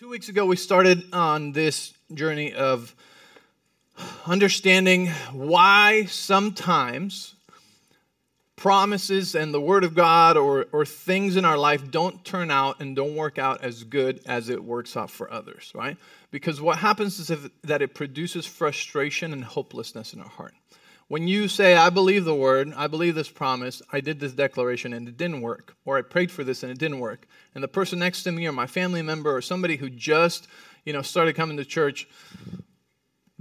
Two weeks ago, we started on this journey of understanding why sometimes promises and the Word of God or, or things in our life don't turn out and don't work out as good as it works out for others, right? Because what happens is that it produces frustration and hopelessness in our heart. When you say, I believe the word, I believe this promise, I did this declaration and it didn't work, or I prayed for this and it didn't work, and the person next to me or my family member or somebody who just, you know, started coming to church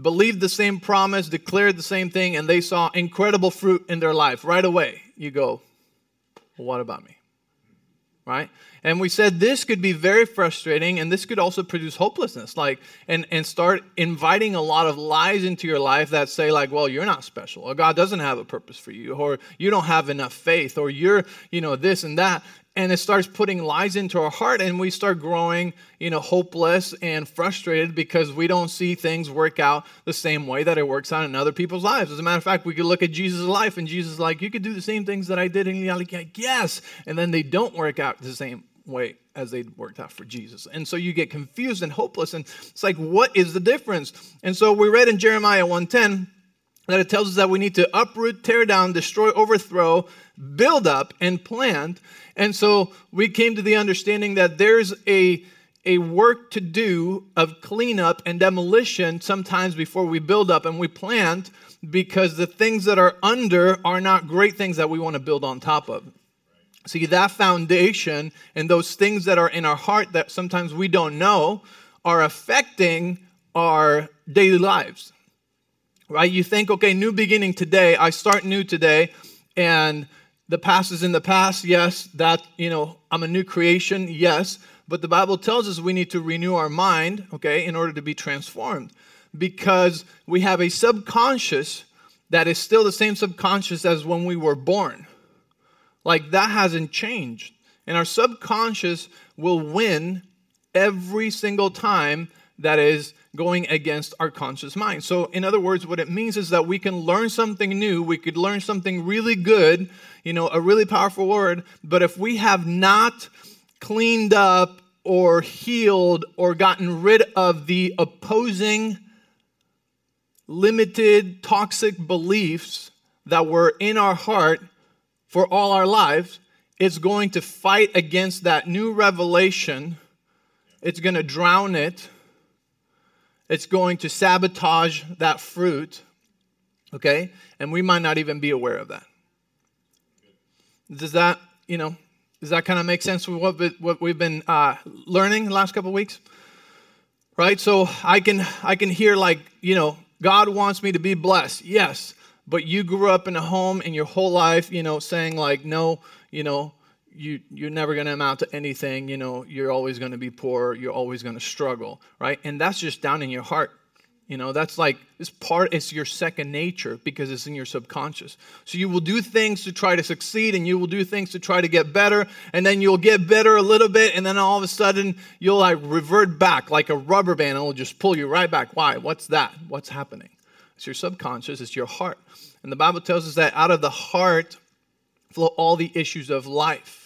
believed the same promise, declared the same thing, and they saw incredible fruit in their life right away, you go, well, what about me? Right? And we said this could be very frustrating and this could also produce hopelessness. Like and, and start inviting a lot of lies into your life that say, like, well, you're not special, or God doesn't have a purpose for you, or you don't have enough faith, or you're, you know, this and that and it starts putting lies into our heart and we start growing you know hopeless and frustrated because we don't see things work out the same way that it works out in other people's lives. As a matter of fact we could look at jesus' life and jesus like you could do the same things that i did and you're like yes. And then they don't work out the same way as they worked out for jesus. And so you get confused and hopeless and it's like what is the difference? And so we read in jeremiah 110 that it tells us that we need to uproot tear down destroy overthrow build up and plant and so we came to the understanding that there's a, a work to do of cleanup and demolition sometimes before we build up and we plant because the things that are under are not great things that we want to build on top of. See, that foundation and those things that are in our heart that sometimes we don't know are affecting our daily lives. Right? You think, okay, new beginning today, I start new today, and the past is in the past. Yes that you know i'm a new creation. Yes. But the bible tells us we need to renew our mind okay in order to be transformed. Because we have a subconscious that is still the same subconscious as when we were born. Like that hasn't changed. And our subconscious will win every single time that is going against our conscious mind. So, in other words, what it means is that we can learn something new, we could learn something really good, you know, a really powerful word, but if we have not cleaned up or healed or gotten rid of the opposing, limited, toxic beliefs that were in our heart for all our lives, it's going to fight against that new revelation. It's going to drown it it's going to sabotage that fruit, okay? And we might not even be aware of that. Does that, you know, does that kind of make sense with what, what we've been uh, learning the last couple of weeks? Right? So I can I can hear like, you know, God wants me to be blessed. Yes. But you grew up in a home in your whole life, you know, saying like, no, you know, you you're never going to amount to anything you know you're always going to be poor you're always going to struggle right? And that's just down in your heart you know? That's like it's part it's your second nature because it's in your subconscious. So you will do things to try to succeed and you will do things to try to get better and then you'll get better a little bit and then all of a sudden you'll like revert back like a rubber band and it'll just pull you right back. Why? What's that? What's happening? It's your subconscious it's your heart. And the bible tells us that out of the heart flow all the issues of life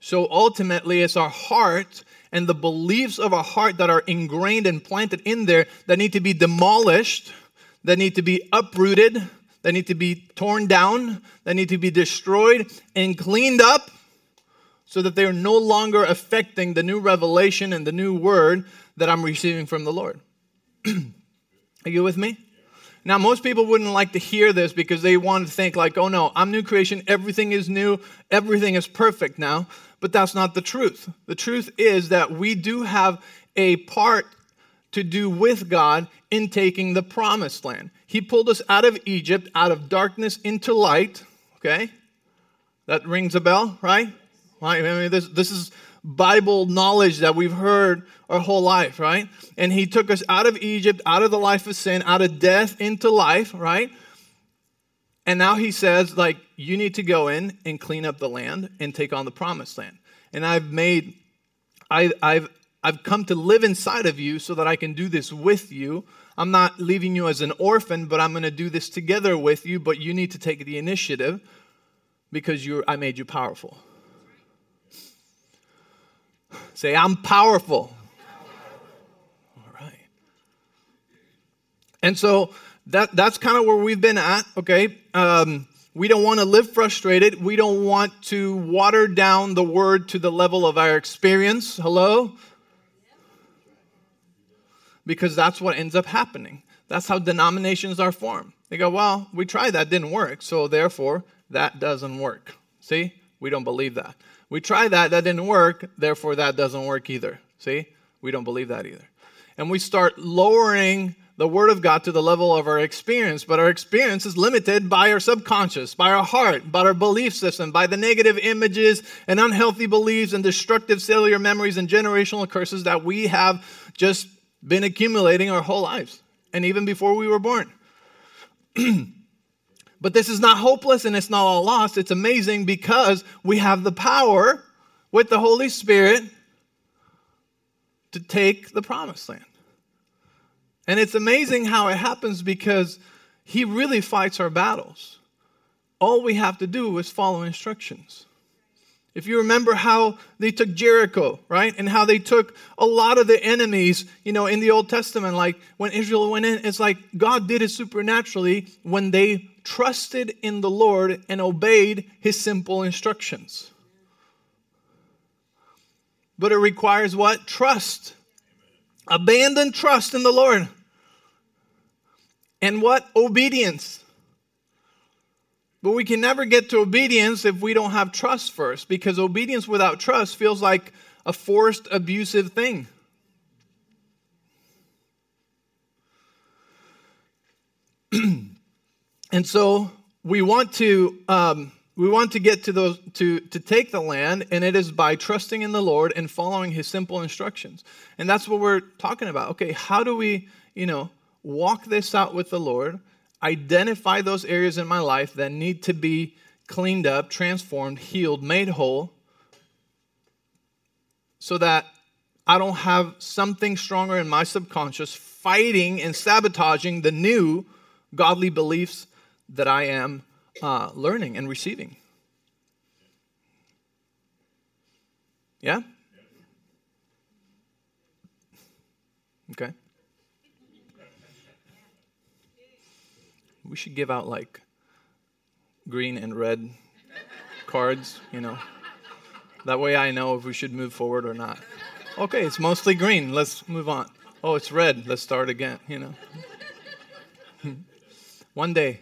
so ultimately, it's our heart and the beliefs of our heart that are ingrained and planted in there that need to be demolished, that need to be uprooted, that need to be torn down, that need to be destroyed and cleaned up so that they're no longer affecting the new revelation and the new word that I'm receiving from the Lord. are you with me? Now, most people wouldn't like to hear this because they want to think, like, oh no, I'm new creation, everything is new, everything is perfect now. But that's not the truth. The truth is that we do have a part to do with God in taking the promised land. He pulled us out of Egypt, out of darkness into light. Okay? That rings a bell, right? I mean, this, this is Bible knowledge that we've heard our whole life, right? And He took us out of Egypt, out of the life of sin, out of death into life, right? And now he says, like, you need to go in and clean up the land and take on the promised land. And I've made, I, I've, I've come to live inside of you so that I can do this with you. I'm not leaving you as an orphan, but I'm going to do this together with you. But you need to take the initiative because you're, I made you powerful. Say, I'm powerful. All right. And so that, that's kind of where we've been at, okay? Um, we don't want to live frustrated. We don't want to water down the word to the level of our experience. Hello? Because that's what ends up happening. That's how denominations are formed. They go, well, we tried that, didn't work, so therefore that doesn't work. See? We don't believe that. We tried that, that didn't work, therefore that doesn't work either. See? We don't believe that either. And we start lowering the Word of God to the level of our experience, but our experience is limited by our subconscious, by our heart, by our belief system, by the negative images and unhealthy beliefs and destructive cellular memories and generational curses that we have just been accumulating our whole lives and even before we were born. but this is not hopeless and it's not all lost. It's amazing because we have the power with the Holy Spirit to take the promised land. And it's amazing how it happens because He really fights our battles. All we have to do is follow instructions. If you remember how they took Jericho, right? And how they took a lot of the enemies, you know, in the Old Testament, like when Israel went in, it's like God did it supernaturally when they trusted in the Lord and obeyed his simple instructions. But it requires what? Trust. Abandon trust in the Lord. And what? Obedience. But we can never get to obedience if we don't have trust first, because obedience without trust feels like a forced, abusive thing. and so we want to um, we want to get to those to to take the land, and it is by trusting in the Lord and following His simple instructions. And that's what we're talking about. Okay, how do we you know walk this out with the Lord, identify those areas in my life that need to be cleaned up, transformed, healed, made whole, so that I don't have something stronger in my subconscious fighting and sabotaging the new godly beliefs that I am uh, learning and receiving. Yeah? Okay. We should give out like green and red cards, you know. That way I know if we should move forward or not. Okay, it's mostly green. Let's move on. Oh, it's red. Let's start again, you know. One day.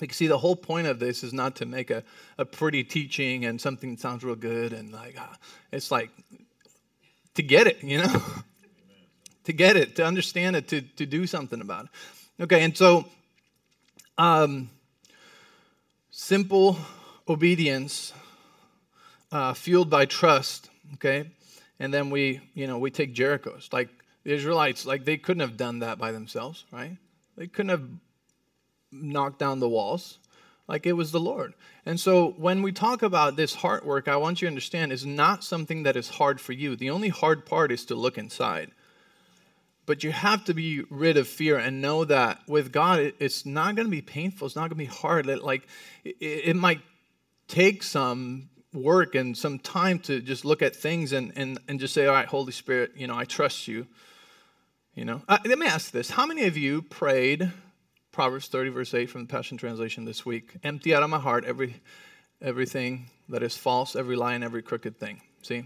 Like, see, the whole point of this is not to make a, a pretty teaching and something that sounds real good and like, uh, it's like to get it, you know? to get it, to understand it, to, to do something about it. Okay, and so um, simple obedience uh, fueled by trust, okay? And then we, you know, we take Jericho's. Like the Israelites, like they couldn't have done that by themselves, right? They couldn't have knocked down the walls. Like it was the Lord. And so when we talk about this heart work, I want you to understand is not something that is hard for you. The only hard part is to look inside. But you have to be rid of fear and know that with God, it's not going to be painful. It's not going to be hard. like it, might take some work and some time to just look at things and, and, and just say, all right, Holy Spirit, you know, I trust you. You know, uh, let me ask this. How many of you prayed Proverbs 30, verse 8 from the Passion Translation this week? Empty out of my heart every everything that is false, every lie, and every crooked thing. See?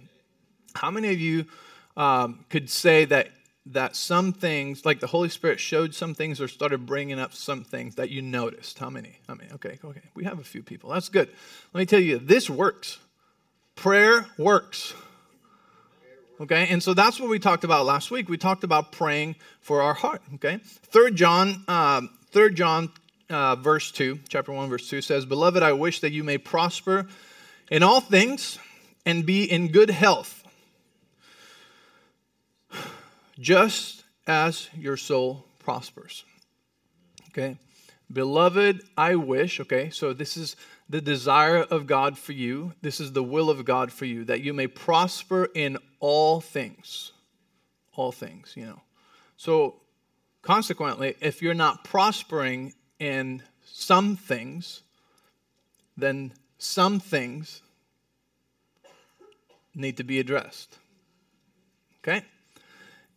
How many of you um, could say that that some things, like the Holy Spirit showed some things or started bringing up some things that you noticed. How many? How many? Okay, okay. We have a few people. That's good. Let me tell you, this works. Prayer works. Okay, and so that's what we talked about last week. We talked about praying for our heart. Okay, Third John, um, Third John, uh, verse two, chapter one, verse two says, "Beloved, I wish that you may prosper in all things and be in good health." Just as your soul prospers. Okay? Beloved, I wish, okay, so this is the desire of God for you. This is the will of God for you, that you may prosper in all things. All things, you know. So, consequently, if you're not prospering in some things, then some things need to be addressed. Okay?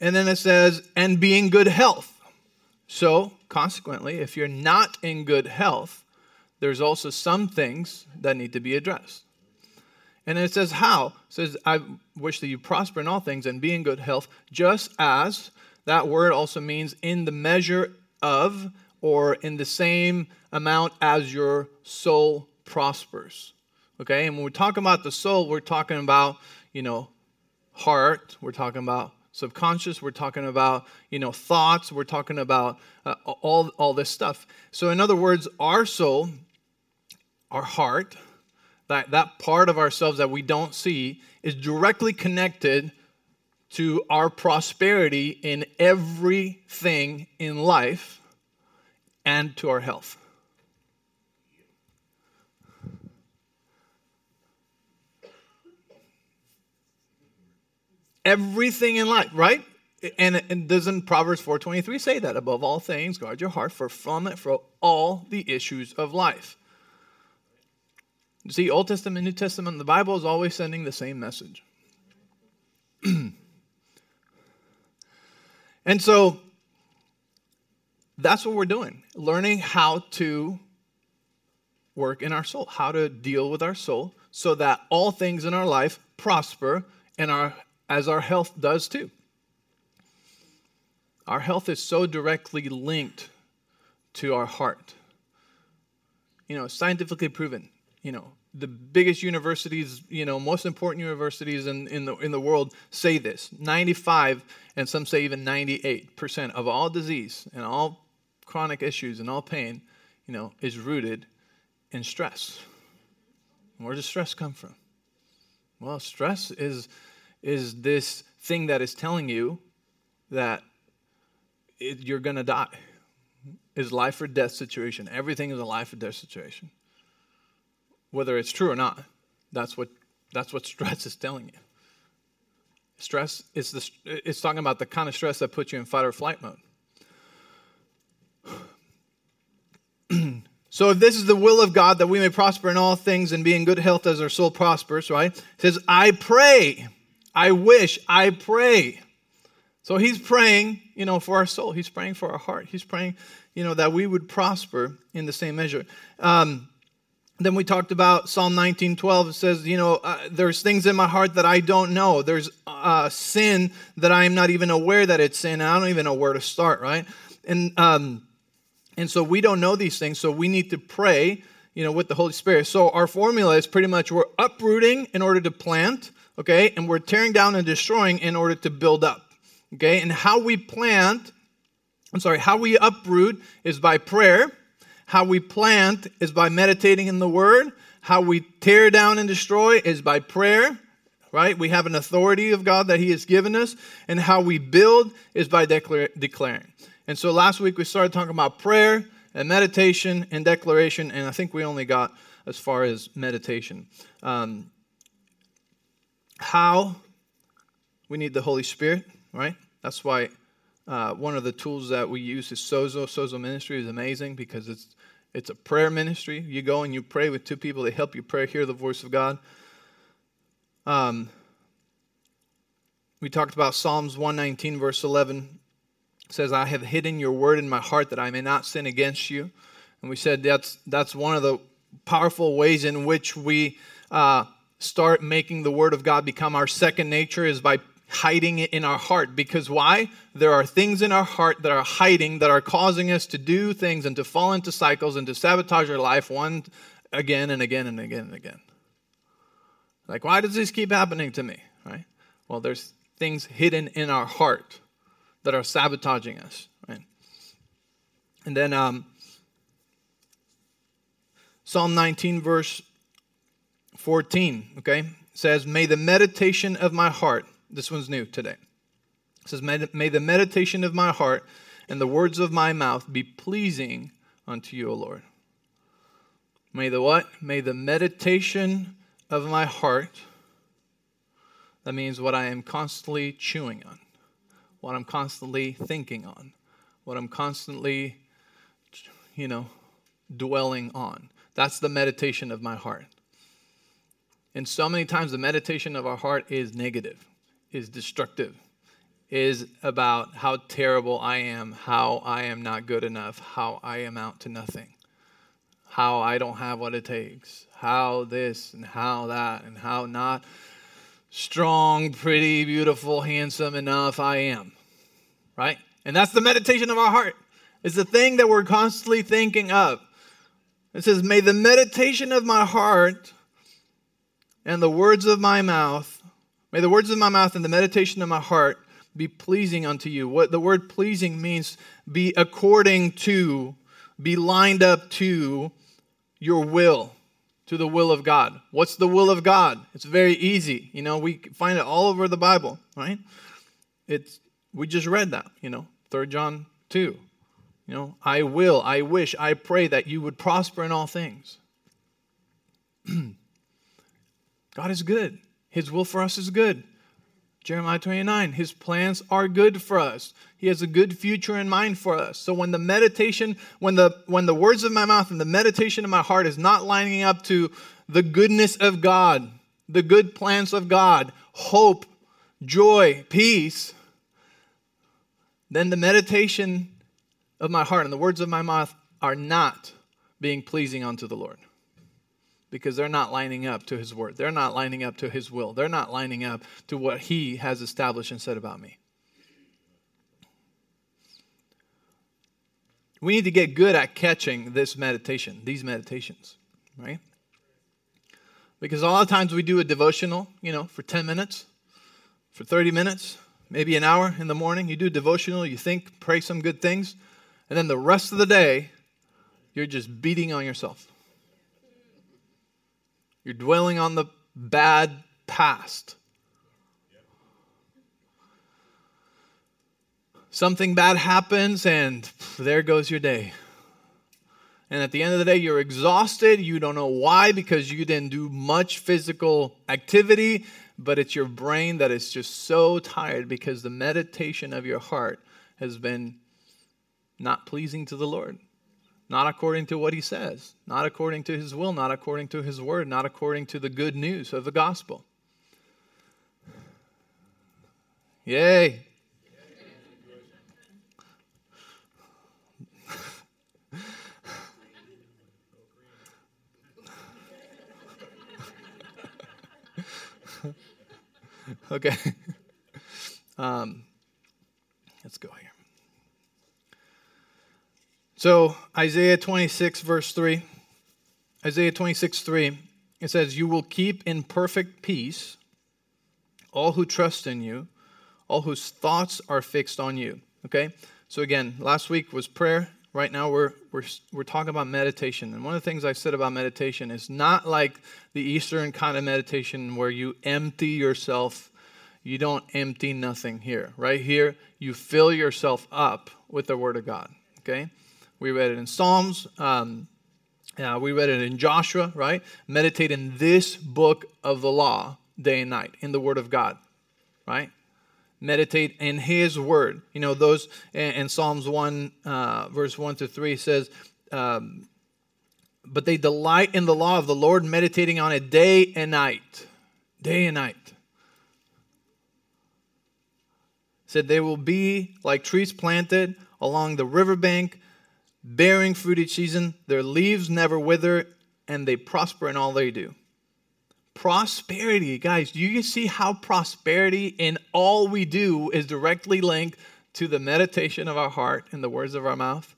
And then it says, and be in good health. So, consequently, if you're not in good health, there's also some things that need to be addressed. And it says, How? It says, I wish that you prosper in all things and be in good health, just as that word also means in the measure of or in the same amount as your soul prospers. Okay? And when we're talking about the soul, we're talking about, you know, heart, we're talking about subconscious, we're talking about, you know, thoughts, we're talking about uh, all, all this stuff. So, in other words, our soul, our heart, that, that part of ourselves that we don't see is directly connected to our prosperity in everything in life and to our health. Everything in life, right? And, and doesn't Proverbs 4.23 say that? Above all things, guard your heart, for from it flow all the issues of life. You see, Old Testament, New Testament, the Bible is always sending the same message. and so that's what we're doing learning how to work in our soul, how to deal with our soul so that all things in our life prosper and our, as our health does too. Our health is so directly linked to our heart. You know, scientifically proven you know, the biggest universities, you know, most important universities in, in, the, in the world say this 95, and some say even 98% of all disease and all chronic issues and all pain, you know, is rooted in stress. where does stress come from? Well, stress is, is this thing that is telling you that it, you're going to die. Is life or death situation. Everything is a life or death situation whether it's true or not. That's what, that's what stress is telling you. Stress is the, it's talking about the kind of stress that puts you in fight or flight mode. so if this is the will of God that we may prosper in all things and be in good health as our soul prospers, right? It says, I pray, I wish, I pray. So he's praying, you know, for our soul. He's praying for our heart. He's praying, you know, that we would prosper in the same measure. Um, then we talked about Psalm 19:12. It says, you know, uh, there's things in my heart that I don't know. There's uh, sin that I am not even aware that it's sin, and I don't even know where to start, right? And um, and so we don't know these things, so we need to pray, you know, with the Holy Spirit. So our formula is pretty much we're uprooting in order to plant, okay, and we're tearing down and destroying in order to build up, okay. And how we plant, I'm sorry, how we uproot is by prayer how we plant is by meditating in the Word. How we tear down and destroy is by prayer, right? We have an authority of God that He has given us. And how we build is by declaring. And so last week we started talking about prayer and meditation and declaration, and I think we only got as far as meditation. Um, how we need the Holy Spirit, right? That's why uh, one of the tools that we use is Sozo. Sozo Ministry is amazing because it's it's a prayer ministry. You go and you pray with two people. They help you pray, hear the voice of God. Um, we talked about Psalms 119, verse 11. It says, I have hidden your word in my heart that I may not sin against you. And we said that's, that's one of the powerful ways in which we uh, start making the word of God become our second nature is by hiding it in our heart. Because why? There are things in our heart that are hiding, that are causing us to do things and to fall into cycles and to sabotage our life one again and again and again and again. Like, why does this keep happening to me? Right? Well, there's things hidden in our heart that are sabotaging us. Right? And then um, Psalm 19, verse 14, okay, says, May the meditation of my heart this one's new today. Says, May the meditation of my heart and the words of my mouth be pleasing unto you, O Lord. May the what? May the meditation of my heart, that means what I am constantly chewing on, what I'm constantly thinking on, what I'm constantly, you know, dwelling on. That's the meditation of my heart. And so many times the meditation of our heart is negative, is destructive, is about how terrible I am, how I am not good enough, how I am out to nothing, how I don't have what it takes, how this and how that, and how not strong, pretty, beautiful, handsome enough I am. Right? And that's the meditation of our heart. It's the thing that we're constantly thinking of. It says, May the meditation of my heart and the words of my mouth, may the words of my mouth and the meditation of my heart be pleasing unto you. What the word pleasing means be according to, be lined up to your will, to the will of God. What's the will of God? It's very easy. You know, we find it all over the Bible, right? It's we just read that, you know, 3 John 2. You know, I will, I wish, I pray that you would prosper in all things. God is good. His will for us is good. Jeremiah 29, his plans are good for us. He has a good future in mind for us. So when the meditation, when the when the words of my mouth and the meditation of my heart is not lining up to the goodness of God, the good plans of God, hope, joy, peace, then the meditation of my heart and the words of my mouth are not being pleasing unto the Lord. Because they're not lining up to his word. They're not lining up to his will. They're not lining up to what he has established and said about me. We need to get good at catching this meditation, these meditations, right? Because a lot of times we do a devotional, you know, for 10 minutes, for 30 minutes, maybe an hour in the morning. You do devotional, you think, pray some good things. And then the rest of the day, you're just beating on yourself. You're dwelling on the bad past. Something bad happens, and there goes your day. And at the end of the day, you're exhausted. You don't know why because you didn't do much physical activity, but it's your brain that is just so tired because the meditation of your heart has been not pleasing to the Lord. Not according to what he says, not according to his will, not according to his word, not according to the good news of the gospel. Yay. okay. Um, let's go here. So, Isaiah 26, verse 3. Isaiah 26, 3. It says, You will keep in perfect peace all who trust in you, all whose thoughts are fixed on you. Okay? So, again, last week was prayer. Right now, we're, we're, we're talking about meditation. And one of the things I said about meditation is not like the Eastern kind of meditation where you empty yourself. You don't empty nothing here. Right here, you fill yourself up with the Word of God. Okay? We read it in Psalms. Um, uh, we read it in Joshua, right? Meditate in this book of the law day and night, in the Word of God, right? Meditate in His Word. You know, those in, Psalms 1, uh, verse 1 to 3 says, um, But they delight in the law of the Lord, meditating on it day and night. Day and night. Said they will be like trees planted along the riverbank bearing fruit each season, their leaves never wither, and they prosper in all they do. Prosperity, guys, do you see how prosperity in all we do is directly linked to the meditation of our heart and the words of our mouth?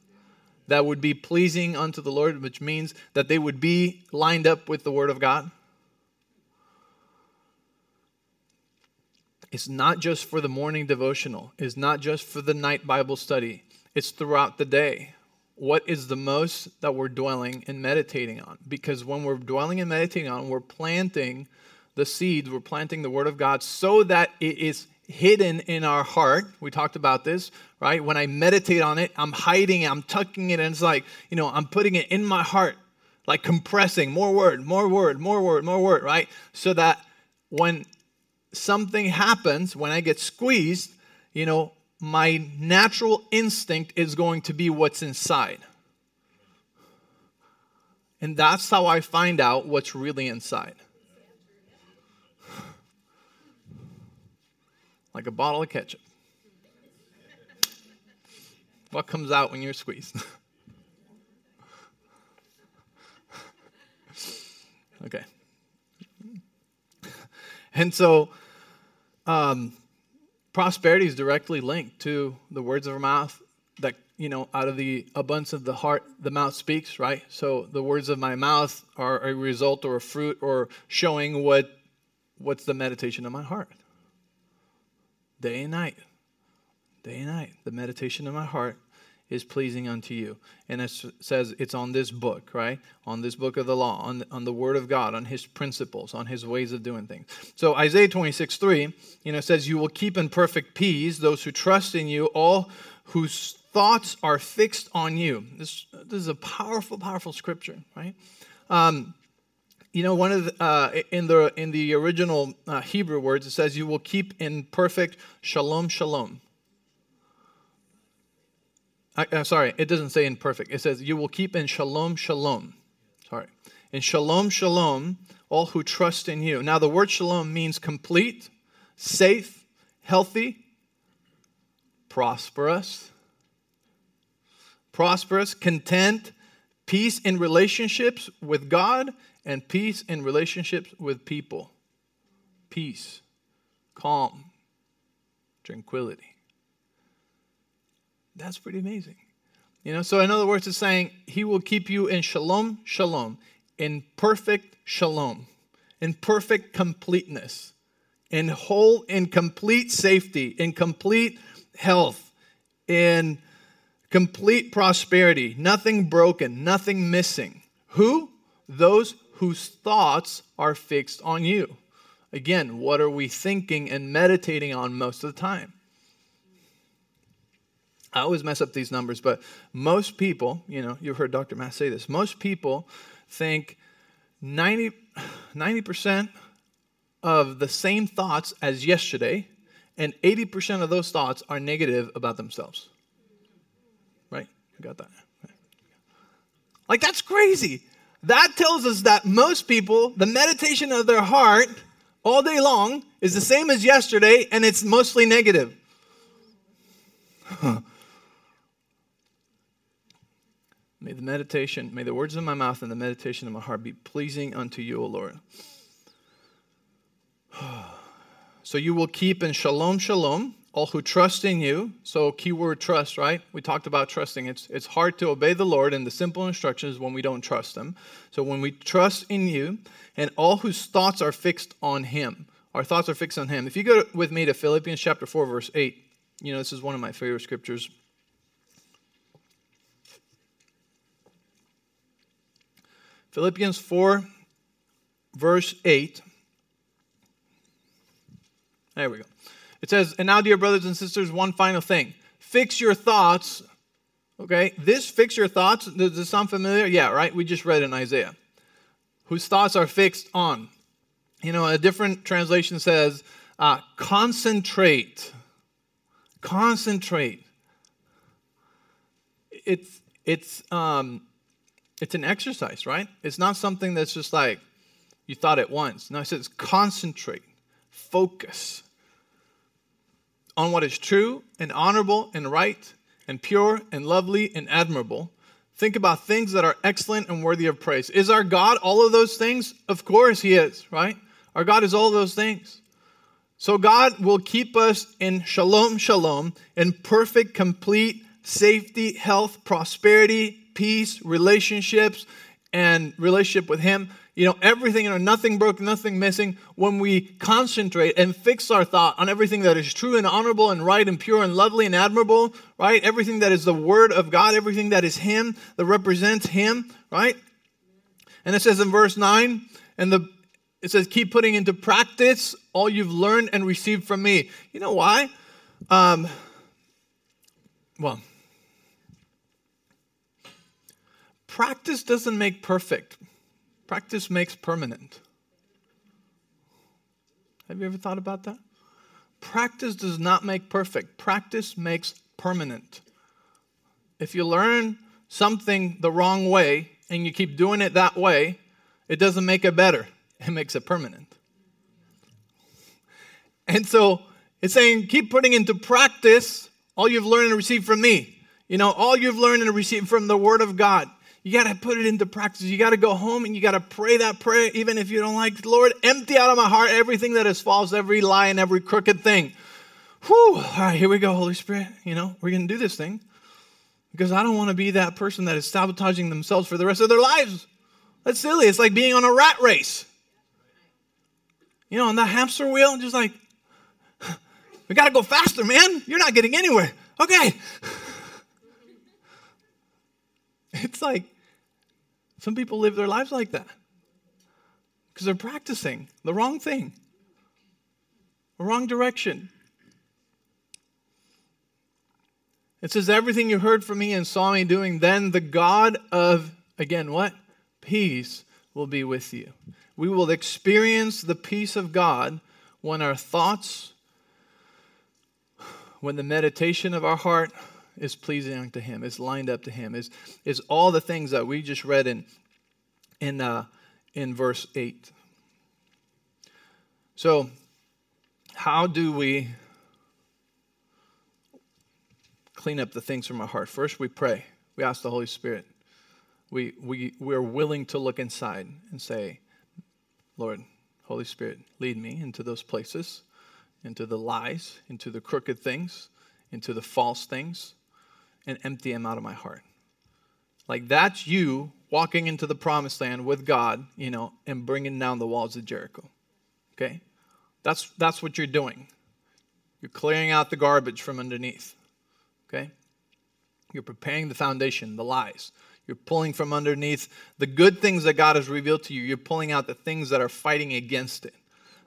That would be pleasing unto the Lord, which means that they would be lined up with the Word of God. It's not just for the morning devotional, it's not just for the night Bible study, it's throughout the day what is the most that we're dwelling and meditating on. Because when we're dwelling and meditating on, we're planting the seeds, we're planting the Word of God so that it is hidden in our heart. We talked about this, right? When I meditate on it, I'm hiding it, I'm tucking it, and it's like, you know, I'm putting it in my heart, like compressing more word, more word, more word, more word, right? So that when something happens, when I get squeezed, you know, my natural instinct is going to be what's inside. And that's how I find out what's really inside. Like a bottle of ketchup. What comes out when you're squeezed? okay. And so, um, prosperity is directly linked to the words of our mouth that you know out of the abundance of the heart the mouth speaks right? So the words of my mouth are a result or a fruit or showing what what's the meditation of my heart. Day and night. Day and night. The meditation of my heart is pleasing unto you. And it says it's on this book, right? On this book of the law, on the, on the word of God, on his principles, on his ways of doing things. So Isaiah 26, 3, you know, says, You will keep in perfect peace those who trust in you, all whose thoughts are fixed on you. This, this is a powerful, powerful scripture, right? Um, you know, one of the, uh, in the in the original uh, Hebrew words, it says, "You will keep in perfect shalom, shalom." I, am sorry, it doesn't say in perfect. It says, You will keep in shalom, shalom. Sorry. In shalom, shalom, all who trust in you. Now, the word shalom means complete, safe, healthy, prosperous, prosperous, content, peace in relationships with God, and peace in relationships with people. Peace, calm, tranquility. That's pretty amazing. You know, so in other words, it's saying he will keep you in shalom, shalom, in perfect shalom, in perfect completeness, in whole, in complete safety, in complete health, in complete prosperity, nothing broken, nothing missing. Who? Those whose thoughts are fixed on you. Again, what are we thinking and meditating on most of the time? I always mess up these numbers, but most people, you know, you've heard Dr. Matt say this, most people think 90, 90% of the same thoughts as yesterday, and 80% of those thoughts are negative about themselves. Right? You got that? Like, that's crazy. That tells us that most people, the meditation of their heart all day long is the same as yesterday, and it's mostly negative. May the meditation, may the words of my mouth and the meditation of my heart be pleasing unto you, O Lord. So you will keep in shalom, shalom, all who trust in you. So keyword trust, right? We talked about trusting. It's it's hard to obey the Lord and the simple instructions when we don't trust him. So when we trust in you and all whose thoughts are fixed on him. Our thoughts are fixed on him. If you go with me to Philippians chapter 4 verse 8, you know this is one of my favorite scriptures. Philippians 4, verse 8. There we go. It says, And now, dear brothers and sisters, one final thing. Fix your thoughts. Okay, this fix your thoughts. Does this sound familiar? Yeah, right? We just read in Isaiah. Whose thoughts are fixed on. You know, a different translation says, uh, concentrate. Concentrate. It's, it's, um, it's an exercise, right? It's not something that's just like you thought it once. No, it says concentrate, focus on what is true and honorable and right and pure and lovely and admirable. Think about things that are excellent and worthy of praise. Is our God all of those things? Of course, He is, right? Our God is all those things. So God will keep us in shalom, shalom, in perfect, complete safety, health, prosperity, peace, relationships, and relationship with Him. You know, everything, know, nothing broken, nothing missing. When we concentrate and fix our thought on everything that is true and honorable and right and pure and lovely and admirable, right? Everything that is the Word of God, everything that is Him, that represents Him, right? And it says in verse 9, and the it says, keep putting into practice all you've learned and received from me. You know why? Um, well, Practice doesn't make perfect, practice makes permanent. Have you ever thought about that? Practice does not make perfect, practice makes permanent. If you learn something the wrong way and you keep doing it that way, it doesn't make it better, it makes it permanent. And so, It's saying, keep putting into practice all you've learned and received from me. You know, all you've learned and received from the Word of God. You got to put it into practice. You got to go home and you got to pray that prayer, even if you don't like, Lord, empty out of my heart everything that is false, every lie, and every crooked thing. Whew, all right, here we go, Holy Spirit. You know, we're going to do this thing because I don't want to be that person that is sabotaging themselves for the rest of their lives. That's silly. It's like being on a rat race. You know, on that hamster wheel, just like, we got to go faster, man. You're not getting anywhere. Okay. It's like some people live their lives like that because they're practicing the wrong thing, the wrong direction. It says, Everything you heard from me and saw me doing, then the God of, again, what? Peace will be with you. We will experience the peace of God when our thoughts, when the meditation of our heart is pleasing unto Him, is lined up to Him, is, is all the things that we just read in, in, uh, in verse 8. So, how do we clean up the things from our heart. First, we pray. We ask the Holy Spirit. We, we, we're willing to look inside and say, Lord, Holy Spirit, lead me into those places, into the lies, into the crooked things, into the false things, and empty them out of my heart. Like that's you walking into the promised land with God, you know, and bringing down the walls of Jericho. Okay? That's, that's what you're doing. You're clearing out the garbage from underneath. Okay? You're preparing the foundation, the lies. You're pulling from underneath the good things that God has revealed to you. You're pulling out the things that are fighting against it.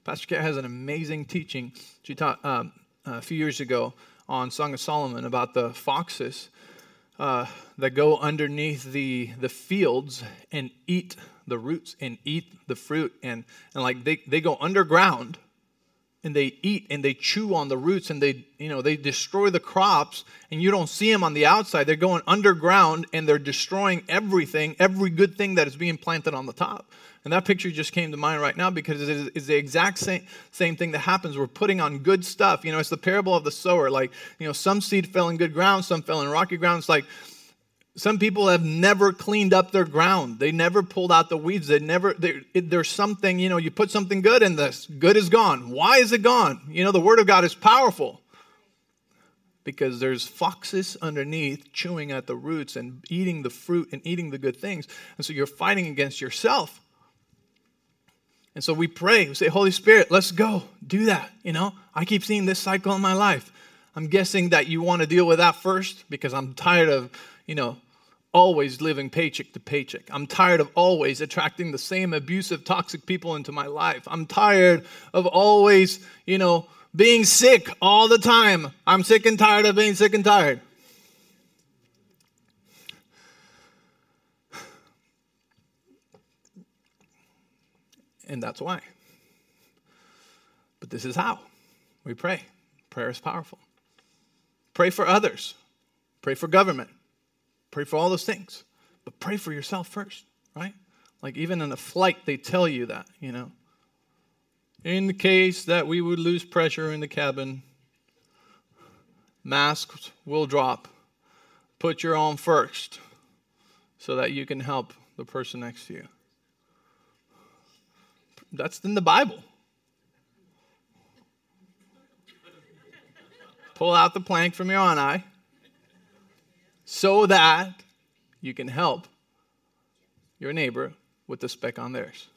Pastor Kara has an amazing teaching she taught um, a few years ago on Song of Solomon about the foxes uh, that go underneath the, the fields and eat the roots and eat the fruit. And, and like they, they go underground and they eat and they chew on the roots and they you know they destroy the crops and you don't see them on the outside. They're going underground and they're destroying everything every good thing that is being planted on the top. And that picture just came to mind right now because it is, the exact same, same thing that happens. We're putting on good stuff. You know it's the parable of the sower. Like you know some seed fell in good ground some fell in rocky ground. It's like some people have never cleaned up their ground. They never pulled out the weeds. They never, they, there's something, you know, you put something good in this, good is gone. Why is it gone? You know, the Word of God is powerful because there's foxes underneath chewing at the roots and eating the fruit and eating the good things. And so you're fighting against yourself. And so we pray, we say, Holy Spirit, let's go, do that. You know, I keep seeing this cycle in my life. I'm guessing that you want to deal with that first because I'm tired of, you know, always living paycheck to paycheck. I'm tired of always attracting the same abusive, toxic people into my life. I'm tired of always, you know, being sick all the time. I'm sick and tired of being sick and tired. And that's why. But this is how we pray. Prayer is powerful. Pray for others, pray for government, Pray for all those things, but pray for yourself first, right? Like even in a flight, they tell you that, you know. In the case that we would lose pressure in the cabin, masks will drop. Put your own first so that you can help the person next to you. That's in the Bible. Pull out the plank from your own eye so that you can help your neighbor with the speck on theirs.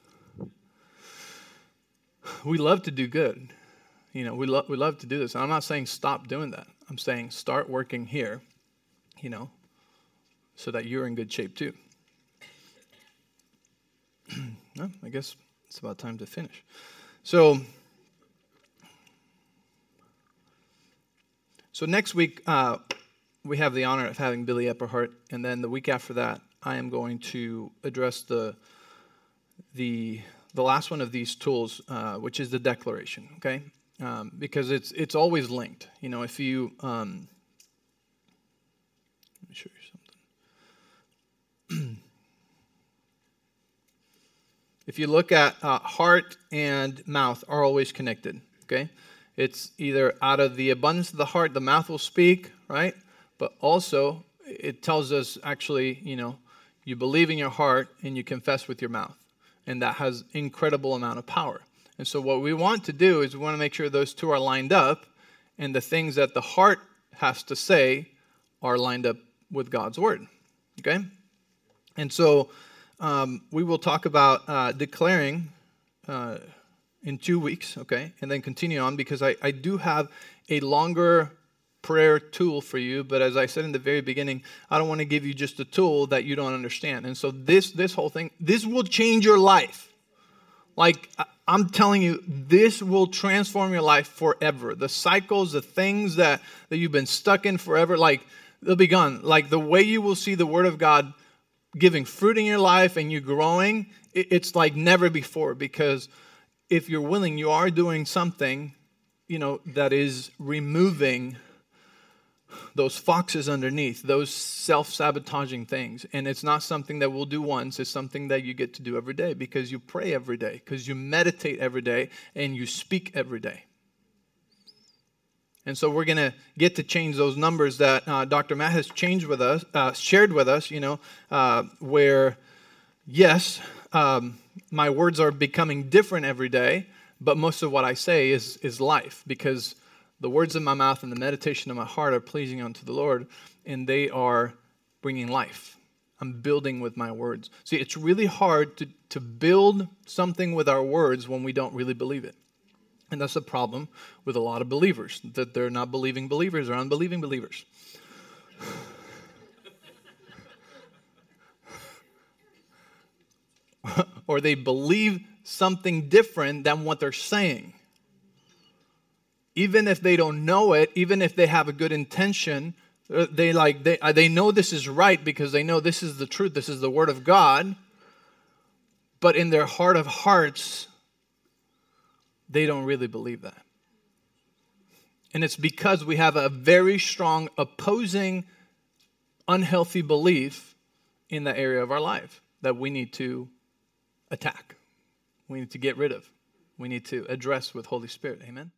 We love to do good. You know, we, lo- we love to do this. And I'm not saying stop doing that. I'm saying start working here, you know, so that you're in good shape too. well, I guess it's about time to finish. So, so next week, uh, we have the honor of having Billy Epperhart, and then the week after that, I am going to address the the the last one of these tools, uh, which is the declaration. Okay, um, because it's it's always linked. You know, if you um, let me show you something. if you look at uh, heart and mouth are always connected. Okay, It's either out of the abundance of the heart, the mouth will speak, right? But also, it tells us actually, you know, you believe in your heart and you confess with your mouth. And that has incredible amount of power. And so what we want to do is we want to make sure those two are lined up and the things that the heart has to say are lined up with God's word. Okay? And so um, we will talk about uh, declaring uh, in two weeks, okay? And then continue on because I, I do have a longer prayer tool for you but as i said in the very beginning i don't want to give you just a tool that you don't understand. And so this this whole thing this will change your life. Like i'm telling you this will transform your life forever. The cycles the things that that you've been stuck in forever like they'll be gone. Like the way you will see the word of god giving fruit in your life and you growing it's like never before because if you're willing you are doing something you know that is removing those foxes underneath, those self sabotaging things. And it's not something that we'll do once, it's something that you get to do every day because you pray every day, because you meditate every day, and you speak every day. And so we're going to get to change those numbers that uh, Dr. Matt has changed with us, uh, shared with us, you know, uh, where, yes, um, my words are becoming different every day, but most of what I say is, is life because the words of my mouth and the meditation of my heart are pleasing unto the Lord, and they are bringing life. I'm building with my words. See, it's really hard to, to build something with our words when we don't really believe it. And that's the problem with a lot of believers, that they're not believing believers, or unbelieving believers. or they believe something different than what they're saying even if they don't know it, even if they have a good intention, uh, they like they uh, they know this is right because they know this is the truth, this is the word of God. But in their heart of hearts, they don't really believe that. And it's because we have a very strong opposing unhealthy belief in the area of our life that we need to attack. We need to get rid of. We need to address with Holy Spirit. Amen.